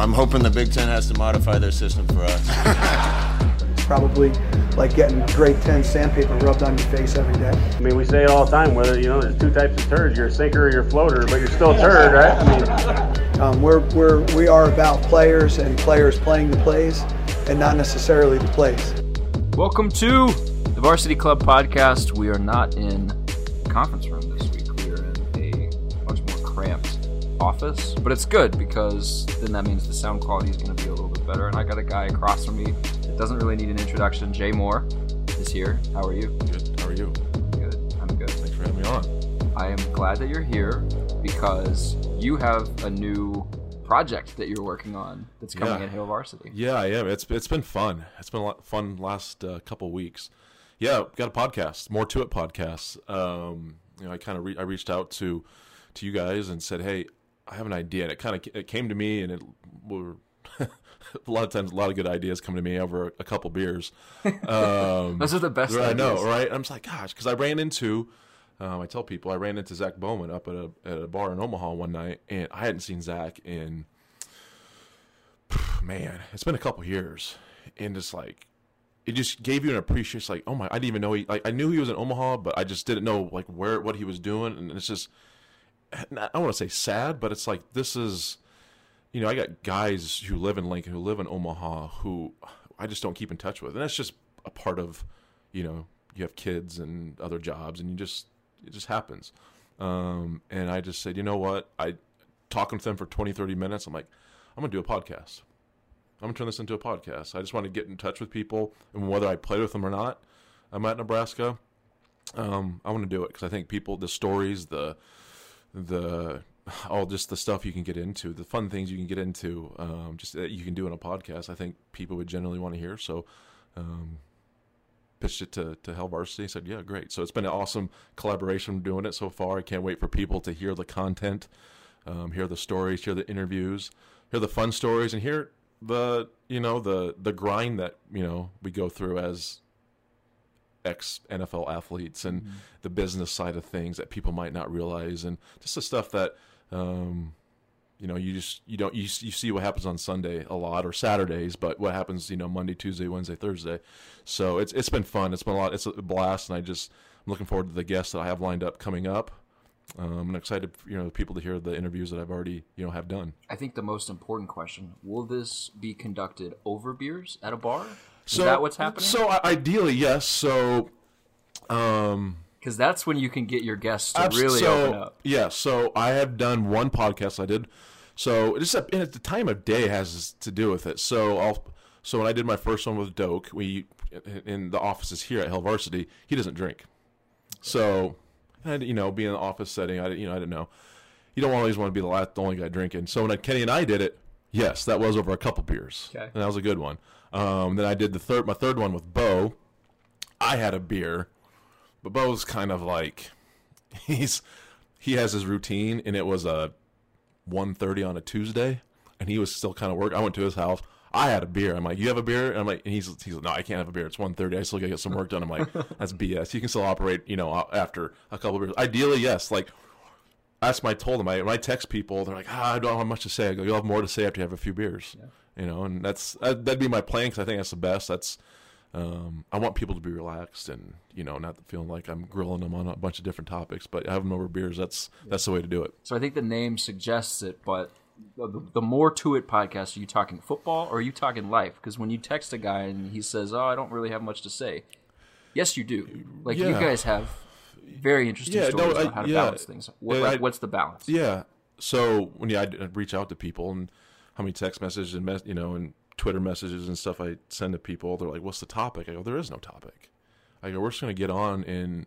I'm hoping the Big Ten has to modify their system for us. It's probably like getting grade 10 sandpaper rubbed on your face every day. I mean, we say it all the time, whether, you know, there's two types of turds, you're a sinker or you're a floater, but you're still a turd, right? I mean, Um, we're, we're, we are about players and players playing the plays and not necessarily the plays. Welcome to the Varsity Club podcast. We are not in conference room office, but it's good because then that means the sound quality is going to be a little bit better. And I got a guy across from me that doesn't really need an introduction. Jay Moore is here. How are you? Good. How are you? Good. I'm good. Thanks for having me on. I am glad that you're here because you have a new project that you're working on that's coming Yeah. at Hail Varsity. Yeah, I am. It's it's been fun. It's been a lot fun last uh, couple weeks. Yeah, got a podcast, more to it podcast. Um, you know, I kind of re- I reached out to to you guys and said, hey, I have an idea, and it kind of it came to me, and it were a lot of times a lot of good ideas come to me over a, couple beers. Um, Those are the best. I know, right? I'm just like, gosh, because I ran into, um, I tell people, I ran into Zach Bowman up at a at a bar in Omaha one night, and I hadn't seen Zach in, man, it's been a couple years, and just like, it just gave you an appreciation. Like, oh my, I didn't even know he, like, I knew he was in Omaha, but I just didn't know like where what he was doing, and it's just, I want to say sad, but it's like this is, you know, I got guys who live in Lincoln, who live in Omaha, who I just don't keep in touch with, and that's just a part of, you know, you have kids and other jobs, and you just it just happens. Um, and I just said, you know what? I talking to them for 20, 30 minutes. I'm like, I'm gonna do a podcast. I'm gonna turn this into a podcast. I just want to get in touch with people, and whether I play with them or not, I'm at Nebraska. Um, I want to do it because I think people, the stories, the the all just the stuff you can get into, the fun things you can get into, um, just that you can do in a podcast. I think people would generally want to hear. So, um, pitched it to to Hail Varsity. Said, yeah, great. So it's been an awesome collaboration doing it so far. I can't wait for people to hear the content, um, hear the stories, hear the interviews, hear the fun stories, and hear the you know the the grind that you know we go through as ex NFL athletes and the business side of things that people might not realize, and just the stuff that um, you know you just you don't you, you see what happens on Sunday a lot or Saturdays, but what happens you know Monday, Tuesday, Wednesday, Thursday. So it's it's been fun. It's been a lot. It's a blast, and I just I'm looking forward to the guests that I have lined up coming up. Um, I'm excited, for, you know, people to hear the interviews that I've already, you know, have done. I think the most important question: Will this be conducted over beers at a bar? Is So that what's happening? So ideally, yes. So, um, Because that's when you can get your guests to really so, open up. Yeah, so I have done one podcast I did. So just a, and at the time of day has to do with it. So I'll so when I did my first one with Doak, we in the offices here at Hail Varsity, he doesn't drink. So and you know, being in the office setting, I you know I didn't know. You don't always want to be the last, the only guy drinking. So when Kenny and I did it, yes, that was over a couple beers, Okay. and that was a good one. Um, then I did the third, my third one with Bo. I had a beer, but Bo's kind of like he's he has his routine, and it was a 1.30 on a Tuesday, and he was still kind of work. I went to his house. I had a beer. I'm like, you have a beer? And I'm like, and he's he's like, no, I can't have a beer. It's 1.30. I still gotta get some work done. I'm like, that's BS. You can still operate, you know, after a couple of beers. Ideally, yes. Like that's my told them. I when I text people, they're like, ah, I don't have much to say. I go, you'll have more to say after you have a few beers. You know, and that's that, that'd be my plan because I think that's the best. That's um, I want people to be relaxed and you know not feeling like I'm grilling them on a bunch of different topics, but have them over beers. That's that's the way to do it. So I think the name suggests it, but the, the more to it podcast, are you talking football or are you talking life? Because when you text a guy and he says, "Oh, I don't really have much to say," yes, you do. Like you guys have very interesting Yeah, stories no, I- on how to yeah. balance things. What, Yeah, like, what's the balance? Yeah. So when yeah, I'd, I'd reach out to people and how many text messages and mes- you know and Twitter messages and stuff I send to people, they're like, "What's the topic?" I go, "There is no topic." I go, "We're just gonna get on and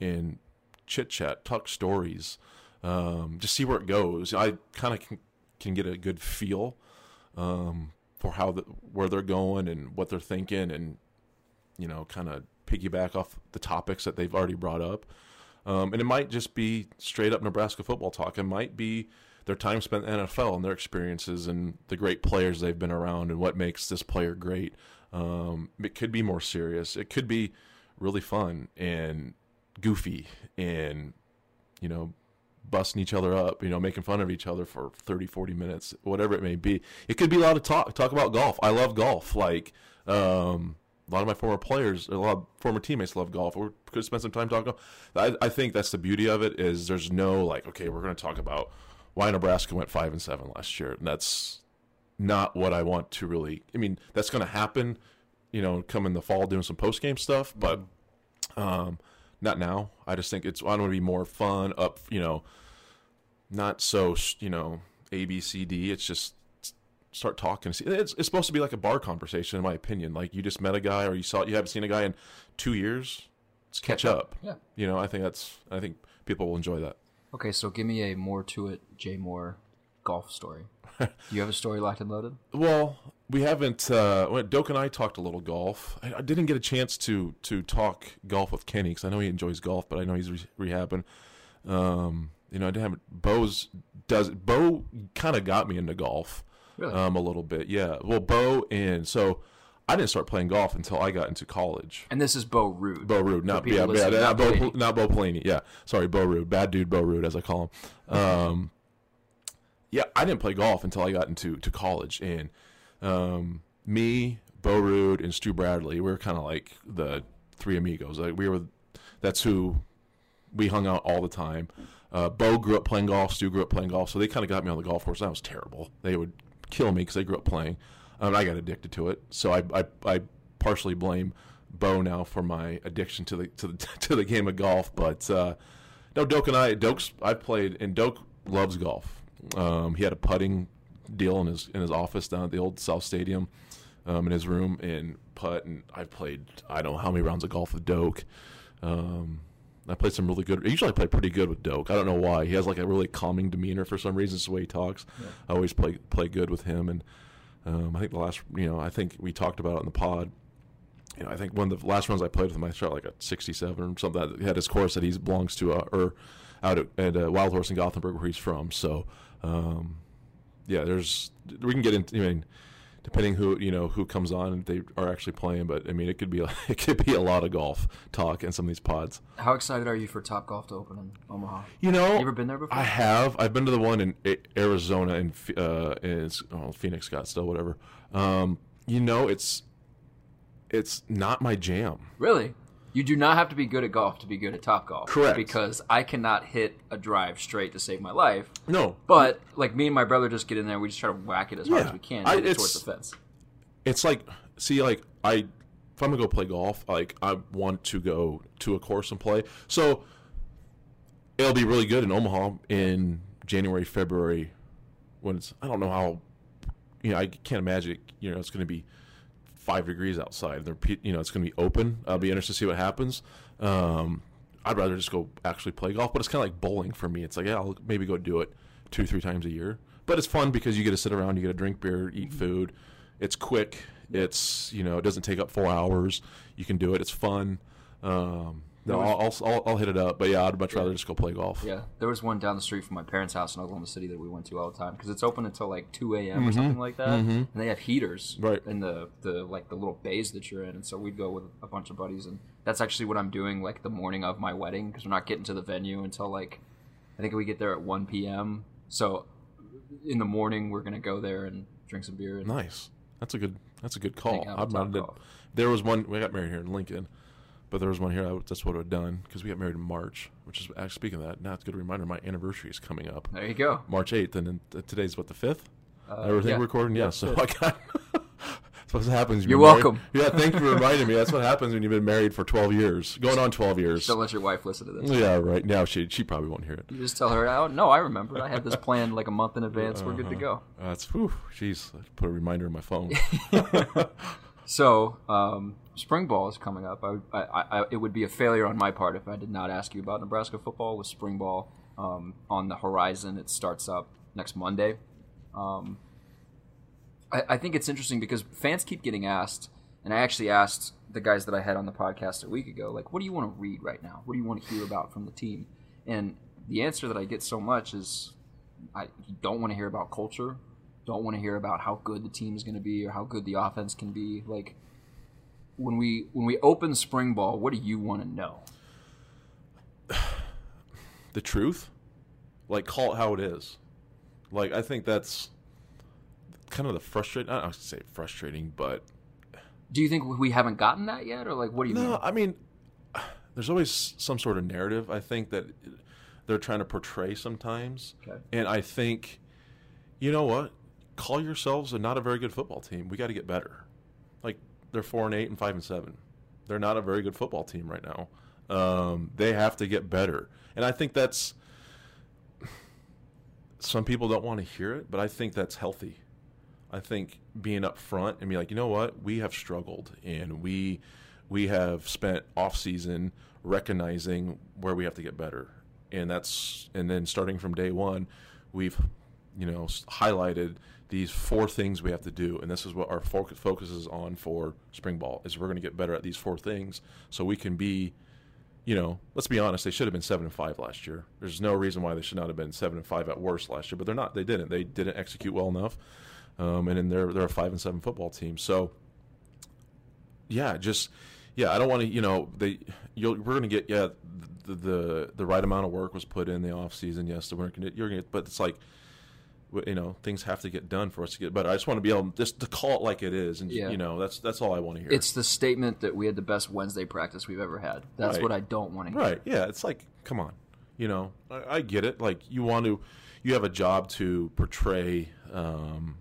and chit chat, talk stories, um, just see where it goes." I kind of can get a good feel um, for how the, where they're going and what they're thinking, and you know, kind of piggyback off the topics that they've already brought up. Um, and it might just be straight up Nebraska football talk. It might be their time spent in the NFL and their experiences and the great players they've been around and what makes this player great. Um, it could be more serious. It could be really fun and goofy and, you know, busting each other up, you know, making fun of each other for 30, 40 minutes, whatever it may be. It could be a lot of talk, talk about golf. I love golf. Like, um, a lot of my former players, a lot of former teammates love golf. We could spend some time talking. I, I think that's the beauty of it is there's no like, okay, we're going to talk about why Nebraska went five and seven last year, and that's not what I want to really. I mean, that's going to happen, you know, come in the fall doing some post game stuff, but um, not now. I just think it's I want to be more fun, up, you know, not so you know A B C D. It's just start talking. It's, it's supposed to be like a bar conversation, in my opinion. Like you just met a guy, or you saw you haven't seen a guy in two years. Let's catch, Catch up. up. Yeah. You know, I think that's. I think people will enjoy that. Okay, so give me a more to it, Jay Moore golf story. Do you have a story locked and loaded? Well, we haven't. Uh, Doak and I talked a little golf. I, I didn't get a chance to to talk golf with Kenny because I know he enjoys golf, but I know he's re- rehabbing. Um, you know, I didn't have Bo's does Bo kind of got me into golf. Really? Um, a little bit, yeah. Well, Bo and so I didn't start playing golf until I got into college. And this is Bo Ruud. Bo Ruud, not yeah, yeah, not Bo, Pelini. not Bo Pelini. Yeah, sorry, Bo Ruud, bad dude, Bo Ruud, as I call him. Um, yeah, I didn't play golf until I got into to college, and um, me, Bo Ruud, and Stu Bradley, we were kind of like the three amigos. Like we were, that's who we hung out all the time. Uh, Bo grew up playing golf. Stu grew up playing golf, so they kind of got me on the golf course. That was terrible. They would kill me because they grew up playing, and I got addicted to it. So I, I, I partially blame Bo now for my addiction to the to the to the game of golf. But uh, no, Doak and I, Doak's I've played, and Doak loves golf. Um, he had a putting deal in his in his office down at the old South Stadium, um, in his room, and putt. And I've played I don't know how many rounds of golf with Doak. Um, I played some really good. Usually, I play pretty good with Doak. I don't know why. He has like a really calming demeanor for some reason. It's the way he talks. I always play play good with him, and um, I think the last, you know, I think we talked about it in the pod. You know, I think one of the last rounds I played with him, I shot like a 67 or something. He had his course that he belongs to, uh, or out at, at uh, Wild Horse in Gothenburg, where he's from. So, um, yeah, there's we can get into. I mean, depending who you know who comes on, if they are actually playing. But I mean, it could be it could be a lot of golf talk in some of these pods. How excited are you for Top Golf to open in Omaha? You know, You ever been there before? I have. I've been to the one in Arizona and uh, in oh, Phoenix, Scottsdale, whatever. Um, you know, it's it's not my jam. Really? You do not have to be good at golf to be good at Top Golf. Correct. Because I cannot hit a drive straight to save my life. No, But like me and my brother just get in there, we just try to whack it as hard as we can I- it's- towards the fence. it's like see, like I if I'm gonna go play golf, like I want to go to a course and play. So it'll be really good in Omaha in January, February, when it's I don't know how you know I can't imagine it, you know it's going to be five degrees outside. They're you know it's going to be open. I'll be interested to see what happens. Um, I'd rather just go actually play golf, but it's kind of like bowling for me. It's like yeah, I'll maybe go do it two three times a year, but it's fun because you get to sit around, you get to drink beer, eat food. It's quick. It's you know it doesn't take up four hours. You can do it. It's fun. Um, no, I'll, I'll, I'll I'll hit it up, but yeah, I'd much rather just go play golf. Yeah, there was one down the street from my parents' house in Oklahoma City that we went to all the time because it's open until like two a.m. or something like that, and they have heaters Mm-hmm. Right. in the the like the little bays that you're in, and so we'd go with a bunch of buddies, and that's actually what I'm doing like the morning of my wedding because we're not getting to the venue until like I think we get there at one p.m. So in the morning we're gonna go there and drink some beer. And, Nice. That's a good. That's a good call. I'm not. There was one. We got married here in Lincoln, but there was one here. I, that's what I would have done because we got married in March. Which is actually speaking of that. Now it's a good reminder. My anniversary is coming up, There you go. March 8th, and then uh, today's what the fifth. Uh, Everything yeah. recording. Yeah. So I got. That's what happens. You're married. welcome. Yeah. Thank you for reminding me. That's what happens when you've been married for 12 years, going on 12 years. Don't let your wife listen to this. Yeah. Right. Now she she probably won't hear it. You just tell her, "Oh no, I remember. I had this planned like a month in advance. We're good to go." Uh, That's whew, jeez. I put a reminder in my phone. So, um, spring ball is coming up. I, I, I, it would be a failure on my part if I did not ask you about Nebraska football with spring ball um, on the horizon. It starts up next Monday. Um, I, I think it's interesting because fans keep getting asked, and I actually asked the guys that I had on the podcast a week ago, like, what do you want to read right now? What do you want to hear about from the team? And the answer that I get so much is, I don't want to hear about culture, don't want to hear about how good the team is going to be or how good the offense can be. Like, when we when we open spring ball, what do you want to know? The truth, like call it how it is. Like I think that's kind of the frustrating. I don't say frustrating, but Do you think we haven't gotten that yet, or like what do you no, mean? I mean, there's always some sort of narrative. I think that they're trying to portray sometimes, Okay. and I think, you know what? Call yourselves a not a very good football team. We got to get better. They're four and eight and five and seven. They're not a very good football team right now. Um, they have to get better, and I think that's. Some people don't want to hear it, but I think that's healthy. I think being upfront and be like, you know what, we have struggled and we we have spent off season recognizing where we have to get better, and that's and then starting from day one, we've you know highlighted these four things we have to do, and this is what our focus focuses on for spring ball is we're going to get better at these four things so we can be you know, let's be honest, they should have been seven and five last year. There's no reason why they should not have been seven and five at worst last year, but they're not. They didn't. They didn't execute well enough, um, and then they're they're a five and seven football team. So, yeah, just yeah, I don't want to. You know, they you'll, we're going to get yeah the, the the right amount of work was put in the off season. Yes, the work you're going to, but it's like you know things have to get done for us to get better. I just want to be able just to call it like it is, and Yeah. you know that's that's all I want to hear. It's the statement that we had the best Wednesday practice we've ever had. That's Right. what I don't want to hear. Right. Yeah. It's like, come on. You know, I, I get it. Like, you want to, you have a job to portray um,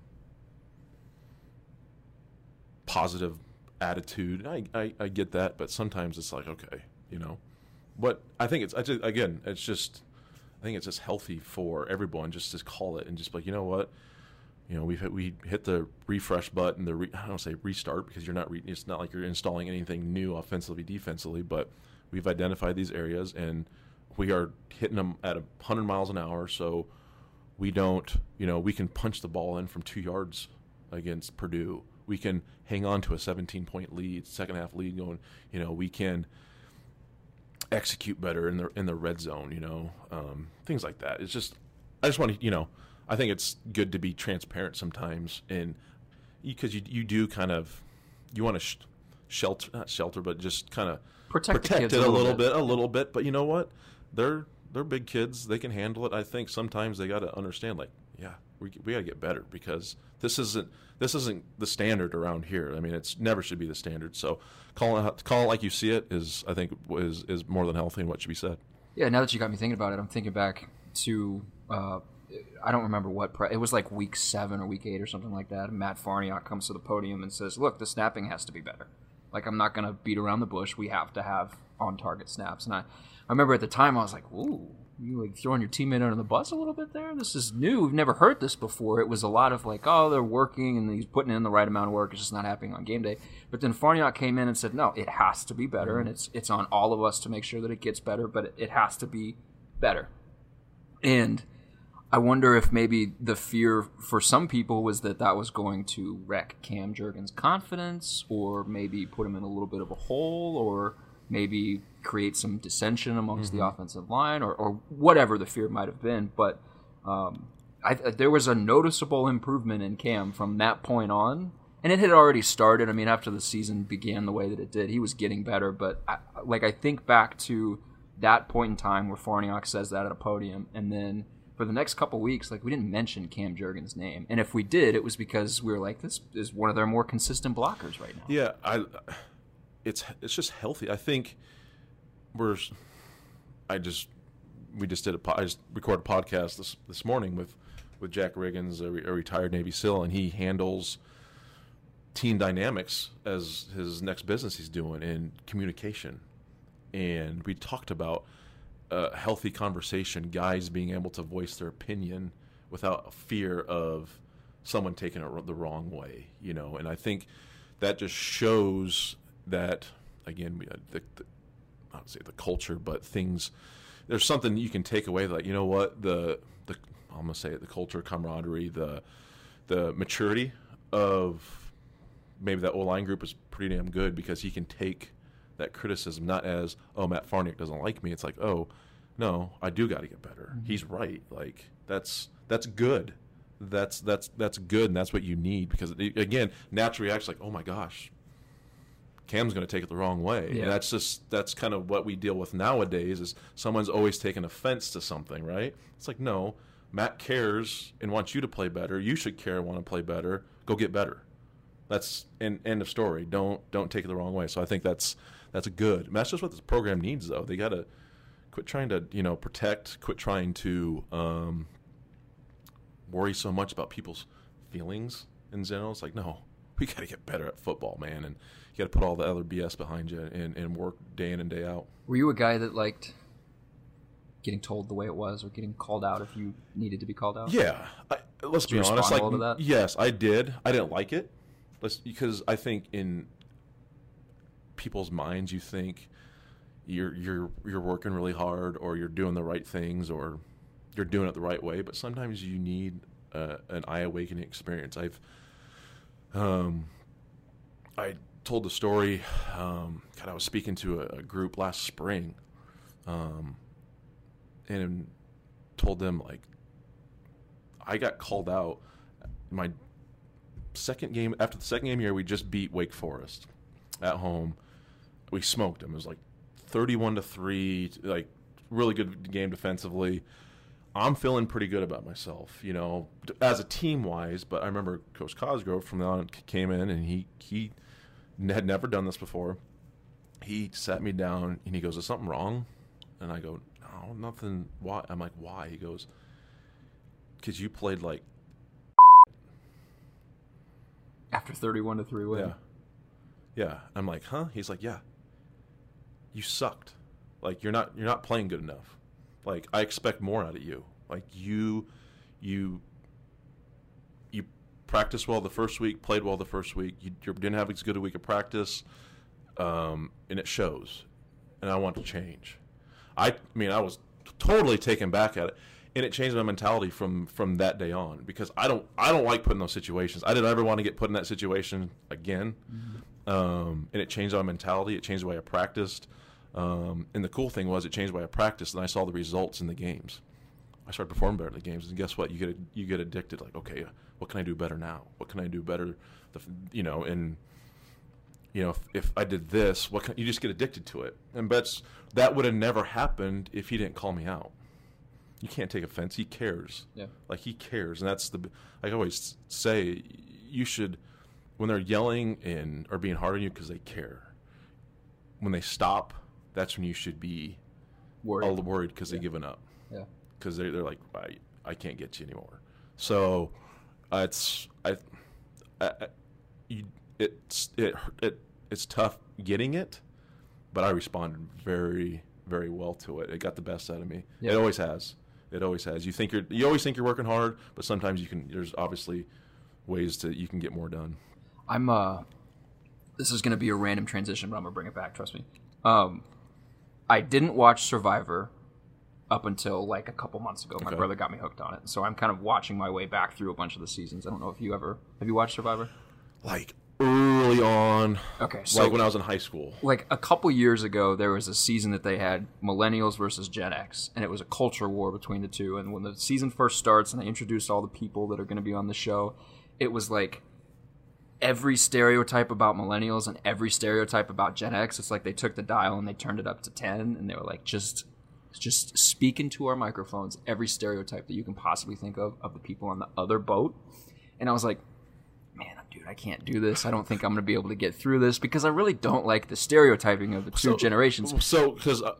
positive attitude. I, I, I get that, but sometimes it's like, okay, you know. But I think it's, I just, again, it's just, I think it's just healthy for everyone just to call it and just be like, you know what? You know, we've hit, we hit the refresh button, the re, I don't say restart because you're not re, it's not like you're installing anything new offensively, defensively, but we've identified these areas and we are hitting them at hundred miles an hour. So we don't, you know, we can punch the ball in from two yards against Purdue. We can hang on to a 17 point lead, second half lead going, you know, we can execute better in the in the red zone, you know, um, things like that. It's just, I just want to, you know, I think it's good to be transparent sometimes, and because you you do kind of, you want to sh- shelter not shelter, but just kind of Protect kids it a little bit. bit, a little bit. But you know what? They're they're big kids. They can handle it. I think sometimes they got to understand, like, yeah, we we got to get better because this isn't this isn't the standard around here. I mean, it's never should be the standard. So calling it, calling it like you see it is, I think, is is more than healthy and what should be said. Yeah, now that you got me thinking about it, I'm thinking back to uh, I don't remember what pre- it was like week seven or week eight or something like that. Matt Farniok comes to the podium and says, "Look, the snapping has to be better. Like I'm not going to beat around the bush. We have to have on target snaps." And I, I remember at the time I was like, "Ooh." You like throwing your teammate under the bus a little bit there. This is new. We've never heard this before. It was a lot of like, oh, they're working and he's putting in the right amount of work. It's just not happening on game day. But then Farniok came in and said, no, it has to be better, and mm-hmm. it's it's on all of us to make sure that it gets better. But it, it has to be better. And I wonder if maybe the fear for some people was that that was going to wreck Cam Jurgens' confidence, or maybe put him in a little bit of a hole, or maybe create some dissension amongst the offensive line, or, or whatever the fear might have been. But um, I, there was a noticeable improvement in Cam from that point on. And it had already started. I mean, after the season began the way that it did, he was getting better. But I, like I think back to that point in time where Farniok says that at a podium, and then for the next couple weeks, like we didn't mention Cam Jurgens' name, and if we did, it was because we were like, this is one of their more consistent blockers right now. Yeah, I. It's it's just healthy. I think we're. I just we just did a po- I just recorded a podcast this this morning with with Jack Riggins, a, re- a retired Navy SEAL, and he handles team dynamics as his next business he's doing in communication. And we talked about a healthy conversation, guys being able to voice their opinion without fear of someone taking it the wrong way, you know. And I think that just shows that again, uh, the, the I don't say the culture, but things. There's something you can take away that you know what the the I'm gonna say it, the culture, camaraderie, the the maturity of maybe that O line group is pretty damn good because he can take that criticism not as oh Matt Farniok doesn't like me. It's like oh no, I do got to get better. Mm-hmm. He's right. Like that's that's good. That's that's that's good, and that's what you need because it- again, naturally acts like oh my gosh, Cam's going to take it the wrong way. Yeah. And that's just that's kind of what we deal with nowadays. Is someone's always taking offense to something, right? It's like no, Matt cares and wants you to play better. You should care and want to play better. Go get better. That's end end of story. Don't don't take it the wrong way. So I think that's that's good. And that's just what this program needs, though. They got to quit trying to you know protect. Quit trying to um, worry so much about people's feelings in general. It's like no, we got to get better at football, man, and you got to put all the other BS behind you and, and work day in and day out. Were you a guy that liked getting told the way it was, or getting called out if you needed to be called out? Yeah, I, let's be honest. Like, yes, I did. I didn't like it, let's, because I think in people's minds, you think you're you're you're working really hard, or you're doing the right things, or you're doing it the right way. But sometimes you need uh, an eye awakening experience. I've um, I told the story. Um, God, I was speaking to a, a group last spring, um, and told them like I got called out my second game after the second game here. We just beat Wake Forest at home. We smoked them. It was like thirty-one to three. Like really good game defensively. I'm feeling pretty good about myself, you know, as a team wise. But I remember Coach Cosgrove from the on came in and he he had never done this before. He sat me down and he goes, "Is something wrong?" And I go, "No, nothing. Why?" I'm like, "Why?" He goes, "Cause you played like After thirty-one to three win. yeah, yeah." I'm like, "Huh?" He's like, "Yeah, you sucked. Like you're not you're not playing good enough. Like I expect more out of you. Like you you you practiced well the first week, played well the first week. You, you didn't have as good a week of practice, um, and it shows. And I want to change. I, I mean, I was totally taken back at it, and it changed my mentality from from that day on because I don't I don't like putting those situations. I didn't ever want to get put in that situation again, um, and it changed my mentality. It changed the way I practiced. Um, and the cool thing was, it changed the way I practiced, and I saw the results in the games. I started performing better in the games, and guess what? You get you get addicted. Like, okay, uh, what can I do better now? What can I do better? The, you know, and you know, if, if I did this, what can, you just get addicted to it. And but that would have never happened if he didn't call me out. You can't take offense. He cares. Yeah. Like he cares, and that's the. I always say, you should, when they're yelling and or being hard on you because they care. When they stop, that's when you should be Worried. all worried because they've given up yeah. Because they're, they're like I, I can't get you anymore. So uh, it's I, I, you, it's it, it it's tough getting it but I responded very very well to it. It got the best out of me. Yeah. it always has. It always has. You think you're you always think you're working hard but sometimes you can there's obviously ways to you can get more done. I'm uh this is gonna be a random transition, but I'm gonna bring it back, trust me. Um I didn't watch Survivor up until like a couple months ago. My Okay. brother got me hooked on it. So I'm kind of watching my way back through a bunch of the seasons. I don't know if you ever have you watched Survivor? like early on Okay, so like when I was in high school like a couple years ago there was a season that they had millennials versus gen x and it was a culture war between the two and when the season first starts and they introduced all the people that are going to be on the show it was like every stereotype about millennials and every stereotype about gen x it's like they took the dial and they turned it up to 10 and they were like just just speak into our microphones every stereotype that you can possibly think of of the people on the other boat and i was like man, dude, I can't do this. I don't think I'm going to be able to get through this because I really don't like the stereotyping of the two So- generations. So, because uh,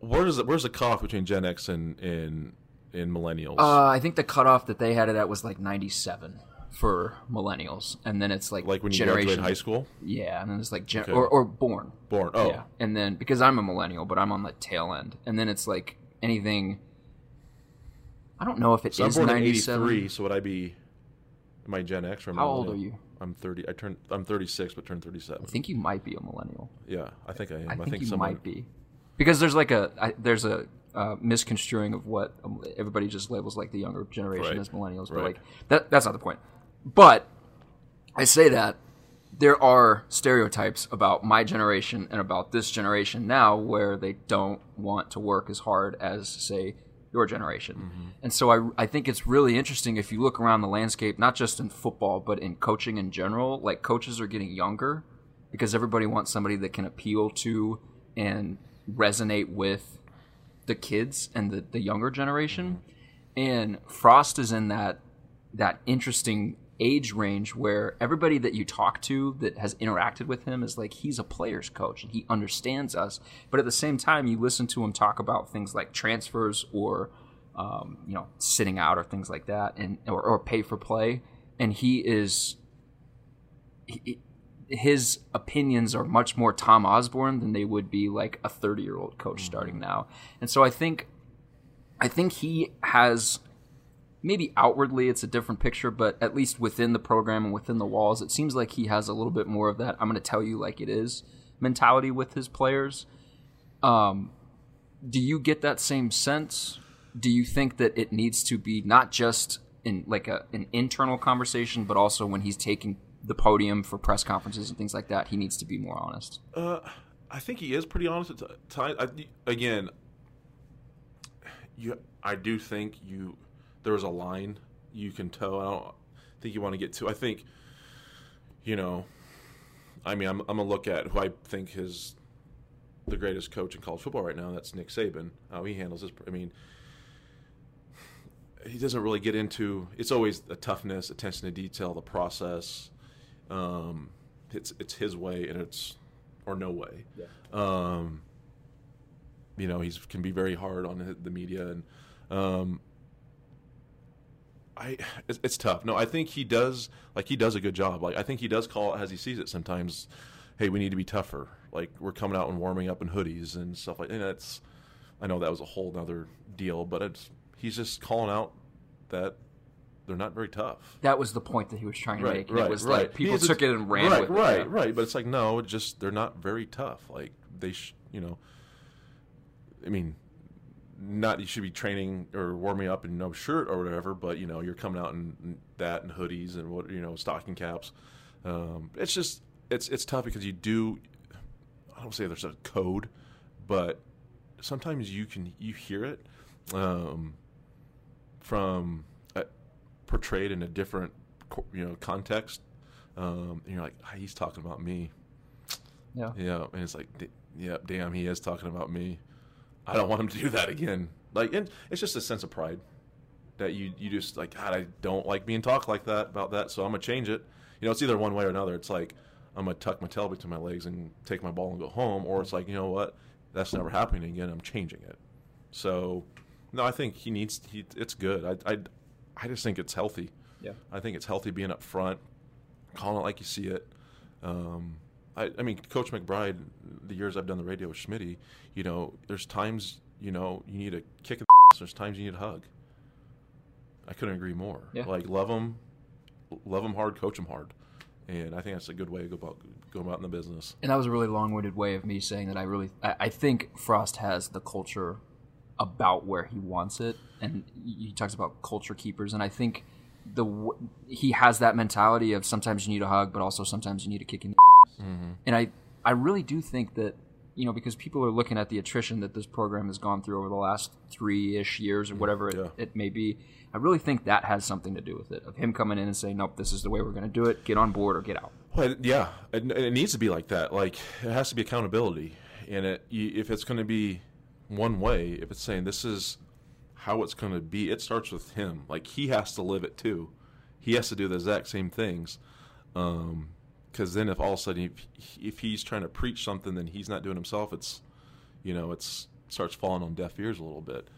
where does it, where's the cutoff between Gen X and and, and millennials? Uh, I think the cutoff that they had it at was like 97 for millennials, and then it's like like when you generation. graduate high school, Yeah, and then it's like gen- Okay. or or born. born. Oh, Yeah, and then because I'm a millennial, but I'm on the tail end, and then it's like anything. I don't know if it is so I'm born in 97. '83. So would I be? Am I Gen X or How old are you? I'm 30. I turned. I'm 36, but turned 37. I think you might be a millennial. yeah, I think I am. I I think, think you someone, might be because there's like a I, there's a uh, misconstruing of what um, everybody just labels like the younger generation Right. as millennials, but Right. like that that's not the point. But I say that there are stereotypes about my generation and about this generation now where they don't want to work as hard as say your generation. Mm-hmm. And so I, I think it's really interesting if you look around the landscape, not just in football, but in coaching in general, like coaches are getting younger because everybody wants somebody that can appeal to and resonate with the kids and the, the younger generation. Mm-hmm. And Frost is in that that interesting age range where everybody that you talk to that has interacted with him is like he's a player's coach and he understands us. But at the same time, you listen to him talk about things like transfers or um, you know sitting out or things like that, and or, or pay for play, and he is he, his opinions are much more Tom Osborne than they would be like a 30 year old coach starting now. And so I think I think he has maybe outwardly it's a different picture, but at least within the program and within the walls, it seems like he has a little bit more of that I'm going to tell you like it is mentality with his players. Um, do you get that same sense? Do you think that it needs to be not just in like a, an internal conversation, but also when he's taking the podium for press conferences and things like that, he needs to be more honest? Uh, I think he is pretty honest again, you, I do think you there was a line you can toe. I don't think you want to get to. I think, you know, I mean, I'm, I'm gonna look at who I think is the greatest coach in college football right now. That's Nick Saban. How he handles his. I mean, he doesn't really get into. It's always the toughness, attention to detail, the process. Um, it's it's his way, and it's or no way. Um, you know, he's can be very hard on the- the media, and um, I it's, it's tough. No, I think he does like he does a good job. Like I think he does call it as he sees it sometimes. Hey, we need to be tougher. Like we're coming out and warming up in hoodies and stuff like. And that's I know that was a whole other deal, but it's he's just calling out that they're not very tough. That was the point that he was trying to make. and it was right. like people took it and ran right, with it. Right, yeah. right. But it's like no, it just they're not very tough. Like they, sh- you know, I mean, not you should be training or warming up in no shirt or whatever, but you know, you're coming out in, that and hoodies and what you know, stocking caps. Um, it's just it's it's tough because you do. I don't say there's a code, but sometimes you can you hear it um, from uh, portrayed in a different you know context, um, and you're like, ah, he's talking about me. Yeah. Yeah, and it's like, d- yeah, damn, he is talking about me. I don't want him to do that again. Like, and it's just a sense of pride that you you just like, God, I don't like being talked like that about that, so I'm gonna change it. You know, it's either one way or another. It's like I'm gonna tuck my tail between my legs and take my ball and go home, or it's like, you know what, that's never happening again. I'm changing it. So, no, I think he needs. He, it's good. I, I, I just think it's healthy. Yeah. I think it's healthy being up front, calling it like you see it. Um, I, I mean, Coach McBride, the years I've done the radio with Schmitty, you know, there's times, you know, you need a kick in the ass, there's times you need a hug. I couldn't agree more. Yeah. Like, love them, love them hard, coach them hard. And I think that's a good way to go about, go about in the business. And that was a really long-winded way of me saying that I really, I, I think Frost has the culture about where he wants it, and he talks about culture keepers, and I think the he has that mentality of sometimes you need a hug, but also sometimes you need a kick in the ass. Mm-hmm. And I, I really do think that you know because people are looking at the attrition that this program has gone through over the last three-ish years or mm-hmm. whatever it, Yeah. it may be. I really think that has something to do with it of him coming in and saying, "Nope, this is the way we're going to do it. Get on board or get out." Well, yeah, it, it needs to be like that. Like it has to be accountability, and it if it's going to be one way, if it's saying this is how it's going to be, it starts with him. Like he has to live it too. He has to do the exact same things. Um, Because then, if all of a sudden, if, if he's trying to preach something, then he's not doing himself. It's you know, it's starts falling on deaf ears a little bit.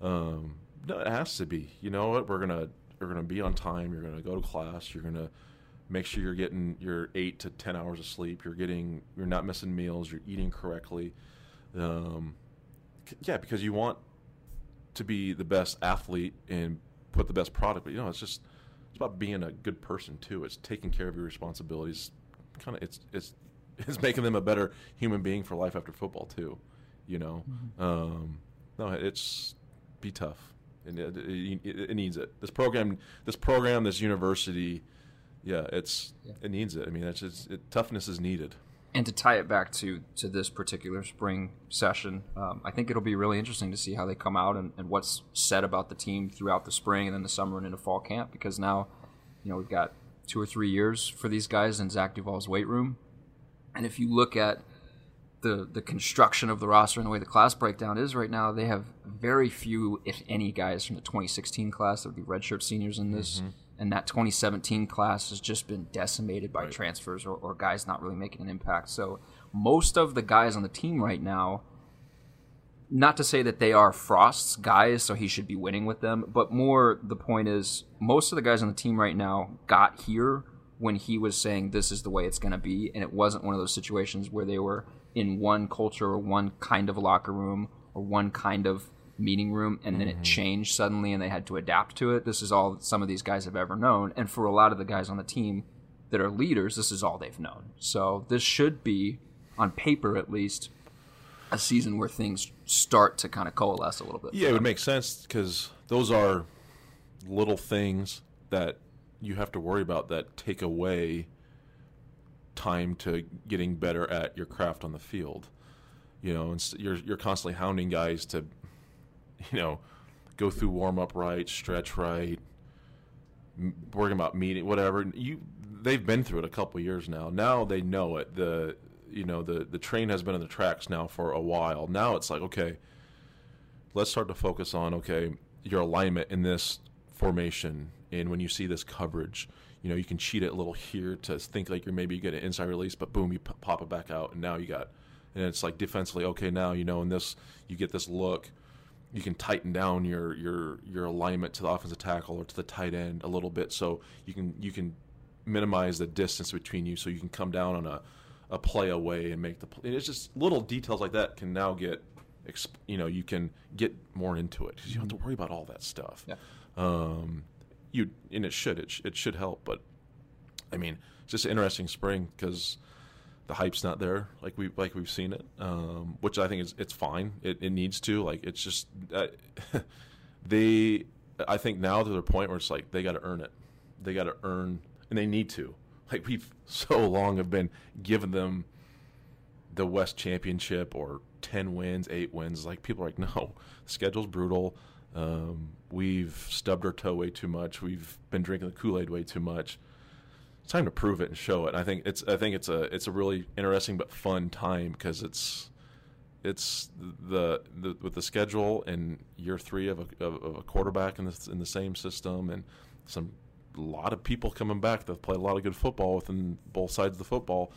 Um, no, it has to be. You know what? We're gonna we're gonna be on time. You're gonna go to class. You're gonna make sure you're getting your eight to ten hours of sleep. You're getting you're not missing meals. You're eating correctly. Um, yeah, because you want to be the best athlete and put the best product. But you know, it's just it's about being a good person too. It's taking care of your responsibilities. Kind of, it's it's it's making them a better human being for life after football too. You know, um, no, it's be tough, and it, it, it, it needs it. This program, this program, this university, yeah, it's it needs it. I mean, it's just it, toughness is needed. And to tie it back to to this particular spring session, um, I think it'll be really interesting to see how they come out and, and what's said about the team throughout the spring and then the summer and into fall camp. Because now, you know, we've got two or three years for these guys in Zach Duval's weight room, and if you look at the the construction of the roster and the way the class breakdown is right now, they have very few, if any, guys from the 2016 class that would be redshirt seniors in this. Mm-hmm. And that 2017 class has just been decimated by transfers or, or guys not really making an impact. So most of the guys on the team right now, not to say that they are Frost's guys, so he should be winning with them, but more the point is most of the guys on the team right now got here when he was saying this is the way it's going to be, and it wasn't one of those situations where they were in one culture or one kind of locker room or one kind of meeting room and then it mm-hmm. changed suddenly and they had to adapt to it. This is all that some of these guys have ever known. And for a lot of the guys on the team that are leaders, this is all they've known. So this should be, on paper at least, a season where things start to kind of coalesce a little bit. Yeah, it would make sense because those are little things that you have to worry about that take away time to getting better at your craft on the field. You know, and you're you're constantly hounding guys to, you know, go through warm up right, stretch right, worrying about meeting whatever. You they've been through it a couple years now. Now they know it. The you know the the train has been on the tracks now for a while. Now it's like okay, let's start to focus on okay your alignment in this formation and when you see this coverage you know you can cheat it a little here to think like you're maybe getting an inside release but boom you p- pop it back out and now you got and it's like defensively okay now you know in this you get this look you can tighten down your your your alignment to the offensive tackle or to the tight end a little bit so you can you can minimize the distance between you so you can come down on a, a play away and make the play. And it's just little details like that can now get you know you can get more into it because you don't have to worry about all that stuff Yeah. um you and it should it, sh- it should help but i mean it's just an interesting spring because the hype's not there like we like we've seen it um which i think is it's fine it, it needs to like it's just uh, they i think now to the point where it's like they got to earn it they got to earn and they need to like we've so long have been giving them the West Championship or 10 wins, 8 wins. Like, people are like, no, schedule's brutal. Um, we've stubbed our toe way too much. We've been drinking the Kool Aid way too much. It's time to prove it and show it. And I think it's I think it's a it's a really interesting but fun time because it's it's the, the with the schedule and year three of a, of, a quarterback in the in the same system and some lot of people coming back that play a lot of good football within both sides of the football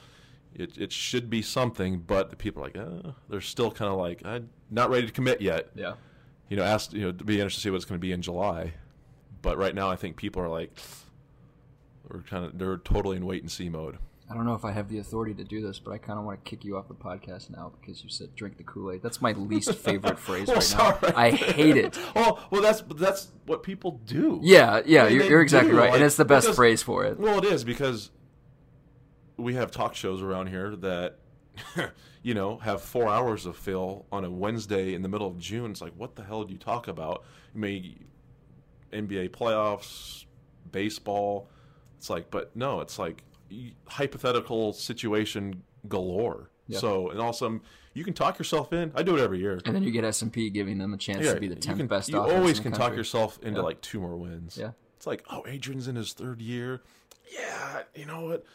it, it should be something, but the people are like, uh, they're still kind of like, I'm not ready to commit yet. Yeah. You know, asked, you know, to be interested to see what it's going to be in July. But right now, I think people are like, we're kind of, they're totally in wait and see mode. I don't know if I have the authority to do this, but I kind of want to kick you off the podcast now because you said drink the Kool Aid. That's my least favorite phrase Oh, right sorry. now. I hate it. Oh, well, that's that's what people do. Yeah, yeah, I mean, you're, you're exactly do, right, like, and it's the best because- phrase for it. Well, it is because we have talk shows around here that, you know, have four hours of fill on a Wednesday in the middle of June. It's like, what the hell do you talk about? I mean, NBA playoffs, baseball. It's like, but no, it's like hypothetical situation galore. Yeah. So, and also, you can talk yourself in. I do it every year. And then you get S and P giving them a chance to be the tenth can- best. You always can the talk yourself into Yeah. like two more wins. Yeah. It's like, oh, Adrian's in his third year. Yeah, you know what?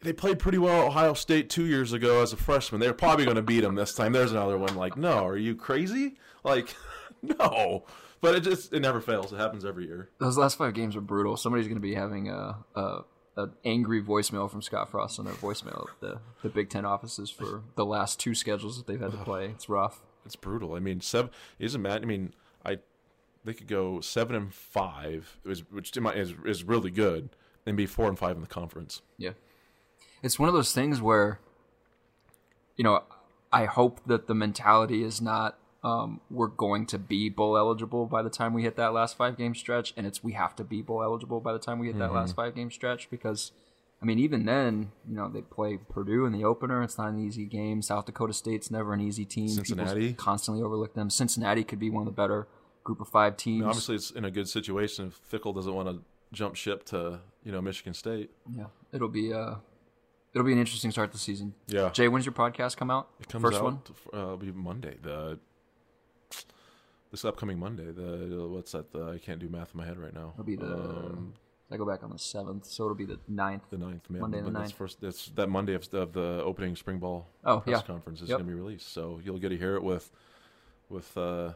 They played pretty well at Ohio State two years ago as a freshman. They're probably going to beat them this time. There's another one. Like, no, are you crazy? Like, no. But it just it never fails. It happens every year. Those last five games are brutal. Somebody's going to be having a, a an angry voicemail from Scott Frost on their voicemail at the the Big Ten offices for the last two schedules that they've had to play. It's rough. It's brutal. I mean, seven isn't mad. I mean, I they could go seven and five, which to my- is is really good, and be four and five in the conference. Yeah. It's one of those things where, you know, I hope that the mentality is not um, we're going to be bowl eligible by the time we hit that last five game stretch, and it's we have to be bowl eligible by the time we hit that last five game stretch because I mean, even then, you know, they play Purdue in the opener. It's not an easy game. South Dakota State's never an easy team. Cincinnati. People constantly overlook them. Cincinnati could be one of the better group of five teams. Now, obviously, it's in a good situation if Fickell doesn't want to jump ship to you know Michigan State. yeah, it'll be uh, it'll be an interesting start to the season. Yeah. Jay, when's your podcast come out? It comes First out. one. Uh, it'll be Monday. The this upcoming Monday. The what's that? The, I can't do math in my head right now. It'll be the. um, I go back on the seventh, so it'll be the 9th. the ninth. Man, Monday the that's 9th. First, that's that Monday of, of the opening spring ball Oh, press yeah. conference is Yep. going to be released. So you'll get to hear it with with uh,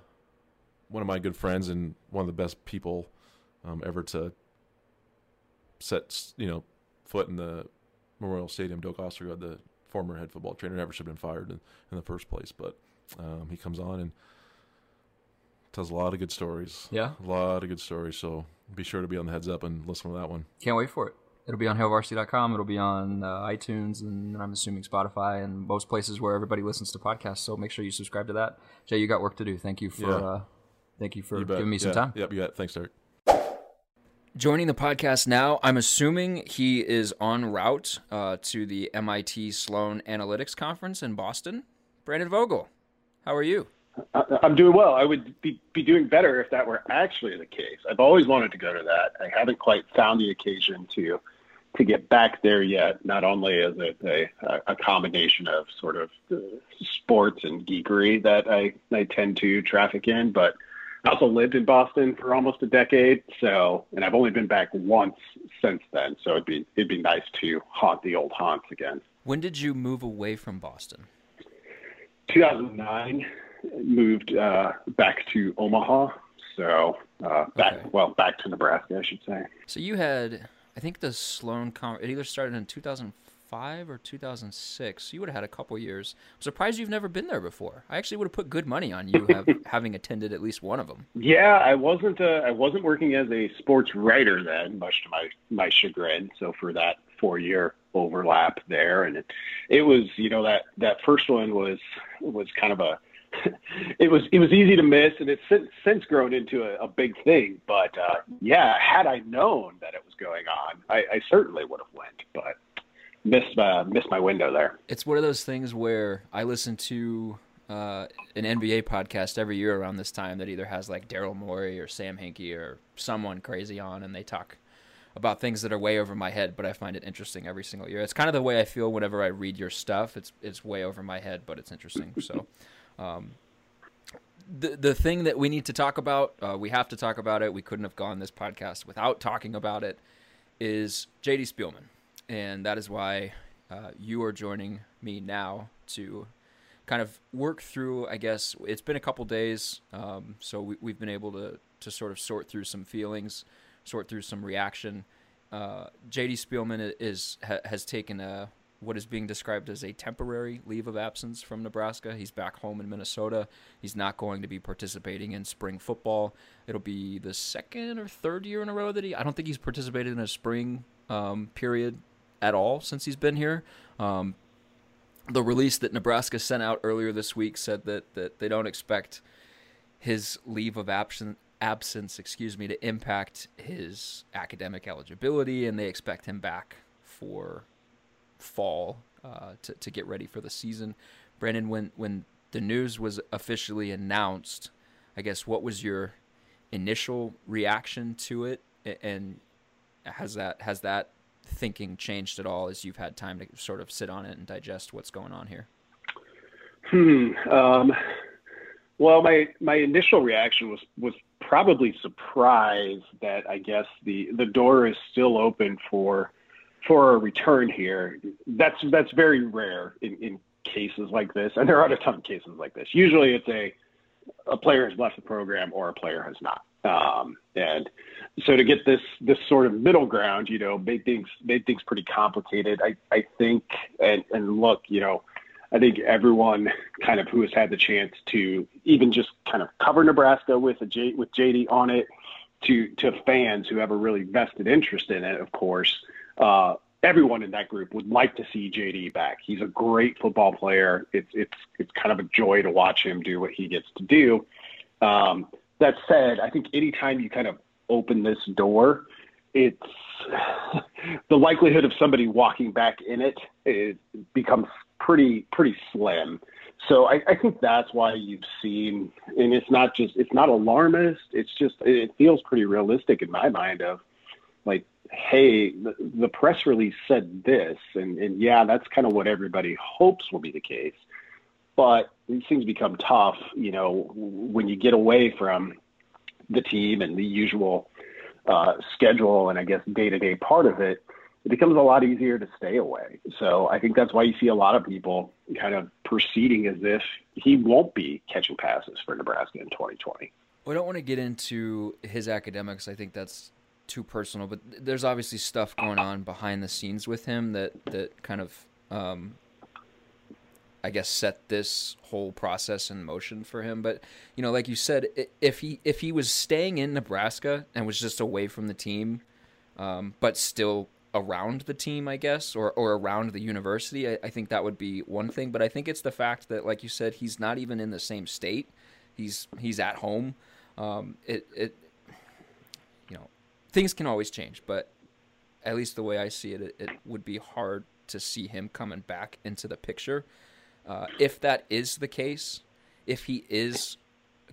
one of my good friends and one of the best people um, ever to set you know foot in the Memorial Stadium. Doak Ostergard, the former head football trainer, never should have been fired in, in the first place, but um, he comes on and tells a lot of good stories. Yeah. a lot of good stories. So be sure to be on the heads up and listen to that one. Can't wait for it. It'll be on hailvarsity.com. It'll be on uh, iTunes and I'm assuming Spotify and most places where everybody listens to podcasts. So make sure you subscribe to that. Jay, you got work to do. Thank you for Yeah. uh, thank you for You giving me some Yeah. time. Yep, you bet. Thanks, Derek. Joining the podcast now, I'm assuming he is en route uh, to the MIT Sloan Analytics Conference in Boston. Brandon Vogel, how are you? I'm doing well. I would be, be doing better if that were actually the case. I've always wanted to go to that. I haven't quite found the occasion to to get back there yet. Not only is it a, a combination of sort of sports and geekery that I, I tend to traffic in, but I also lived in Boston for almost a decade. So, and I've only been back once since then. So it'd be it'd be nice to haunt the old haunts again. When did you move away from Boston? 2009 moved uh, back to Omaha. So uh, back Okay. well back to Nebraska, I should say. So you had, I think the Sloan Con. It either started in 2005 or 2006. So You would have had a couple years. I'm surprised you've never been there before. I actually would have put good money on you have, having attended at least one of them. Yeah, I wasn't uh, I wasn't working as a sports writer then, much to my my chagrin. So for that four year overlap there, and it, it was you know that that first one was was kind of a it was it was easy to miss, and it's since, since grown into a, a big thing. But uh, yeah, had I known that it was going on, I, I certainly would have went, but missed uh, missed my window there. It's one of those things where I listen to uh, an NBA podcast every year around this time that either has like Daryl Morey or Sam Hinkie or someone crazy on, and they talk about things that are way over my head, but I find it interesting every single year. It's kind of the way I feel whenever I read your stuff. It's it's way over my head, but it's interesting. So, um, the the thing that we need to talk about, uh, we have to talk about it. We couldn't have gone this podcast without talking about it. Is JD Spielman, and that is why uh, you are joining me now to kind of work through. I guess it's been a couple days, um, so we, we've been able to to sort of sort through some feelings, sort through some reaction. Uh, JD Spielman is ha, has taken a what is being described as a temporary leave of absence from Nebraska. He's back home in Minnesota. He's not going to be participating in spring football. It'll be the second or third year in a row that he. I don't think he's participated in a spring um, period at all since he's been here. Um, the release that Nebraska sent out earlier this week said that that they don't expect his leave of absence absence, excuse me, to impact his academic eligibility, and they expect him back for fall uh, to to get ready for the season. Brandon, when when the news was officially announced, I guess what was your initial reaction to it, and has that has that thinking changed at all as you've had time to sort of sit on it and digest what's going on here? Hmm. Um, well, my my initial reaction was was probably surprise that I guess the the door is still open for for a return here. That's that's very rare in, in cases like this, and there are a ton of cases like this. Usually, it's a a player has left the program or a player has not. Um, and so to get this this sort of middle ground, you know, made things made things pretty complicated. I I think and and look, you know. I think everyone kind of who has had the chance to even just kind of cover Nebraska with a J, with JD on it, to to fans who have a really vested interest in it, of course, uh, everyone in that group would like to see JD back. He's a great football player. It's it's it's kind of a joy to watch him do what he gets to do. Um, that said, I think anytime you kind of open this door, it's the likelihood of somebody walking back in it, it becomes pretty pretty slim. So I, I think that's why you've seen, and it's not just it's not alarmist. It's just it feels pretty realistic in my mind of hey, the, the press release said this, and and yeah, that's kind of what everybody hopes will be the case. But these things become tough, you know, when you get away from the team and the usual uh, schedule and I guess day to day part of it, it becomes a lot easier to stay away. So I think that's why you see a lot of people kind of proceeding as if he won't be catching passes for Nebraska in 2020. We don't want to get into his academics. I think that's too personal, but there's obviously stuff going on behind the scenes with him that that kind of um, I guess set this whole process in motion for him. But you know, like you said, if he if he was staying in Nebraska and was just away from the team, um, but still around the team, I guess, or or around the university, I, I, think that would be one thing. But I think it's the fact that, like you said, he's not even in the same state. He's he's at home. Um, it it things can always change, but at least the way I see it, it, it would be hard to see him coming back into the picture uh, if that is the case, if he is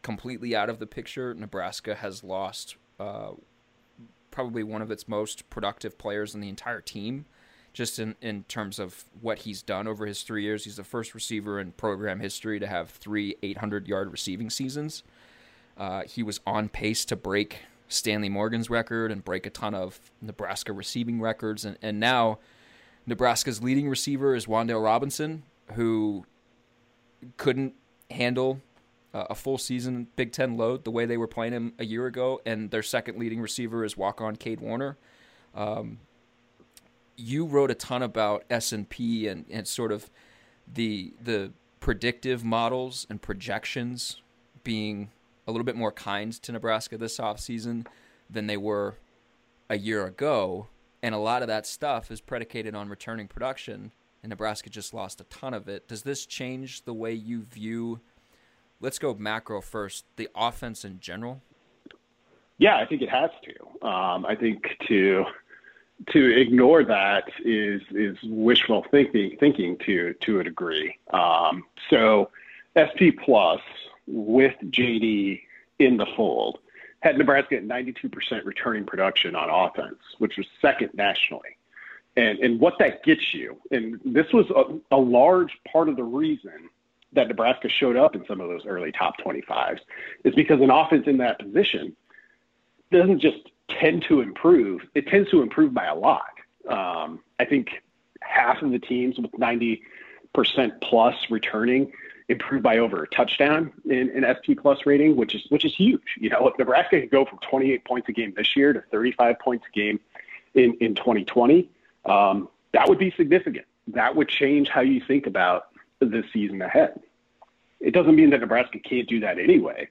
completely out of the picture, Nebraska has lost uh, probably one of its most productive players in the entire team, just in, in terms of what he's done over his three years. He's the first receiver in program history to have three 800 yard receiving seasons. Uh, he was on pace to break Stanley Morgan's record and break a ton of Nebraska receiving records. And, and now Nebraska's leading receiver is Wan'Dale Robinson, who couldn't handle uh, a full season Big Ten load the way they were playing him a year ago, and their second leading receiver is walk on Cade Warner. Um, you wrote a ton about S and P and and sort of the the predictive models and projections being a little bit more kind to Nebraska this offseason than they were a year ago. And a lot of that stuff is predicated on returning production and Nebraska just lost a ton of it. Does this change the way you view? Let's go macro first. The offense in general. Yeah, I think it has to. Um, I think to to ignore that is is wishful thinking thinking to to a degree. Um, so SP plus with JD in the fold had Nebraska at 92% returning production on offense, which was second nationally and, and what that gets you. And this was a, a large part of the reason that Nebraska showed up in some of those early top 25s is because an offense in that position doesn't just tend to improve, it tends to improve by a lot. Um, I think half of the teams with 90% plus returning improved by over a touchdown in, in SP plus rating, which is which is huge. You know, if Nebraska could go from 28 points a game this year to 35 points a game in, in 2020, um, that would be significant. That would change how you think about the season ahead. It doesn't mean that Nebraska can't do that anyway.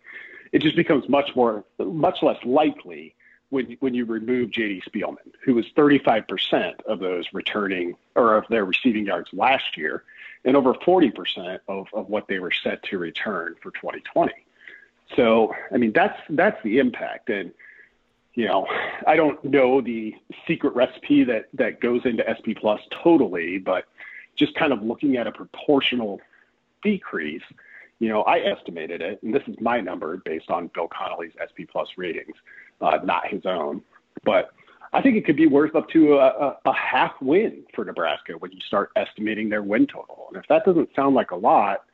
It just becomes much more, much less likely when when you remove J.D. Spielman, who was 35% of those returning or of their receiving yards last year, and over 40% of, of what they were set to return for 2020. So, I mean, that's that's the impact. And you know, I don't know the secret recipe that that goes into SP Plus totally, but just kind of looking at a proportional decrease, you know, I estimated it, and this is my number based on Bill Connelly's SP Plus ratings, uh, not his own, but I think it could be worth up to a, a, a half win for Nebraska when you start estimating their win total. And if that doesn't sound like a lot,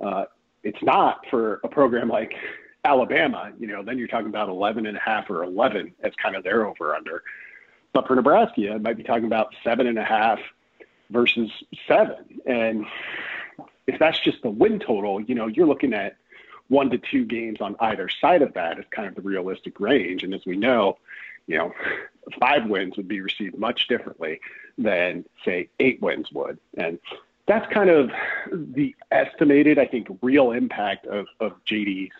uh, it's not for a program like Alabama, you know, then you're talking about 11 and a half or 11 as kind of their over under. But for Nebraska, it might be talking about seven and a half versus seven. And if that's just the win total, you know, you're looking at one to two games on either side of that as kind of the realistic range. And as we know, you know, five wins would be received much differently than, say, eight wins would. And that's kind of the estimated, I think, real impact of, of JD's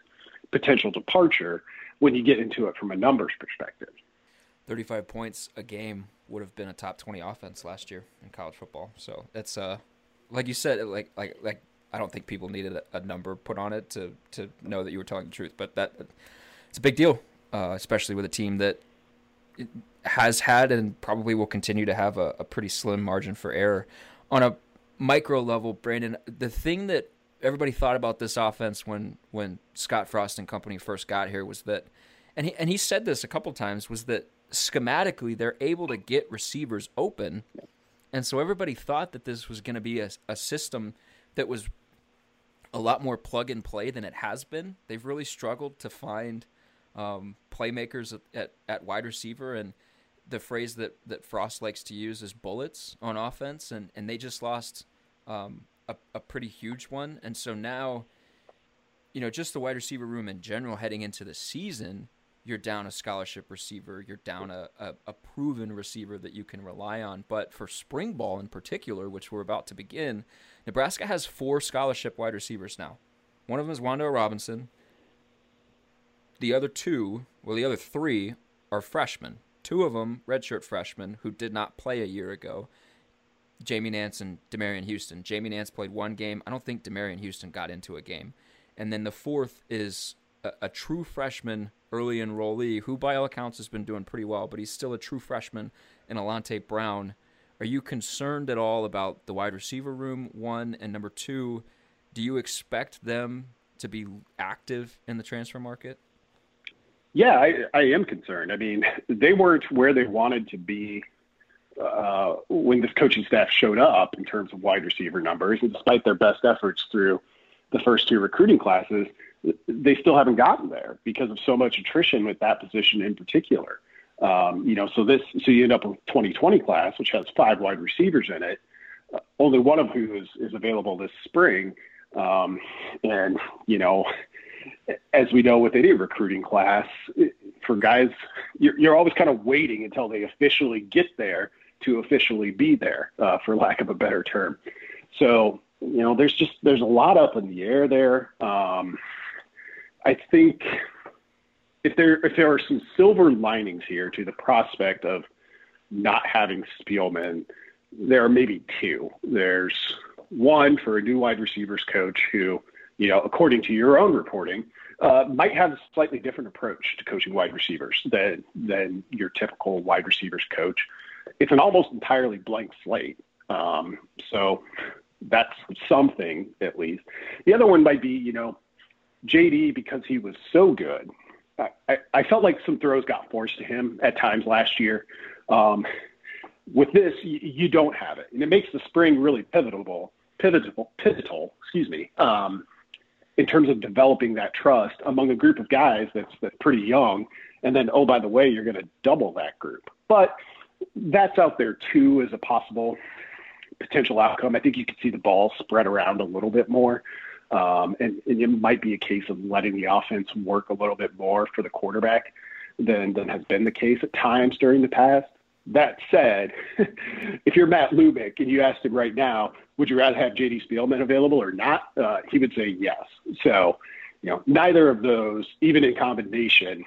potential departure when you get into it from a numbers perspective. 35 points a game would have been a top 20 offense last year in college football. So that's uh like you said like like like I don't think people needed a, number put on it to to know that you were telling the truth, but that it's a big deal, uh, especially with a team that has had and probably will continue to have a, a pretty slim margin for error. On a micro level, Brandon, the thing that everybody thought about this offense when when Scott Frost and company first got here was that, and he and he said this a couple times was that schematically they're able to get receivers open, and so everybody thought that this was going to be a, a system that was a lot more plug and play than it has been. They've really struggled to find um, playmakers at, at, wide receiver and the phrase that, that Frost likes to use is bullets on offense, and, and they just lost um, a, a pretty huge one. And so now, you know, just the wide receiver room in general heading into the season, you're down a scholarship receiver, you're down a, a, a, proven receiver that you can rely on. But for spring ball in particular, which we're about to begin, Nebraska has four scholarship wide receivers now. One of them is Wan'Dale Robinson. The other two, well, the other three are freshmen. Two of them redshirt freshmen who did not play a year ago. Jamie Nance and Demariyon Houston. Jamie Nance played one game. I don't think Demariyon Houston got into a game. And then the fourth is a, a, true freshman early enrollee who, by all accounts, has been doing pretty well, but he's still a true freshman in Alante Brown. Are you concerned at all about the wide receiver room? One and number two, do you expect them to be active in the transfer market? Yeah, I, I am concerned. I mean, they weren't where they wanted to be uh, when this coaching staff showed up in terms of wide receiver numbers, and despite their best efforts through the first two recruiting classes, they still haven't gotten there because of so much attrition with that position in particular. Um, you know, so this, so you end up with 2020 class, which has five wide receivers in it. Uh, only one of who is, is available this spring. Um, and, you know, as we know with any recruiting class, for guys, you're, you're always kind of waiting until they officially get there to officially be there, uh, for lack of a better term. So, you know, there's just there's a lot up in the air there. Um, I think if there if there are some silver linings here to the prospect of not having Spielman, there are maybe two. There's one for a new wide receivers coach who, you know, according to your own reporting, uh, might have a slightly different approach to coaching wide receivers than than your typical wide receivers coach it's an almost entirely blank slate. Um, so that's something at least. The other one might be, you know, JD because he was so good. I, I felt like some throws got forced to him at times last year. Um, with this, you, you, don't have it, and it makes the spring really pivotal, pivotal, pivotal. Excuse me. Um, in terms of developing that trust among a group of guys that's that's pretty young, and then oh by the way, you're going to double that group. But that's out there too as a possible potential outcome. I think you could see the ball spread around a little bit more. Um, and, and, it might be a case of letting the offense work a little bit more for the quarterback than, than has been the case at times during the past. That said, if you're Matt Lubick and you asked him right now, would you rather have JD Spielman available or not? Uh, he would say yes. So, you know, neither of those, even in combination,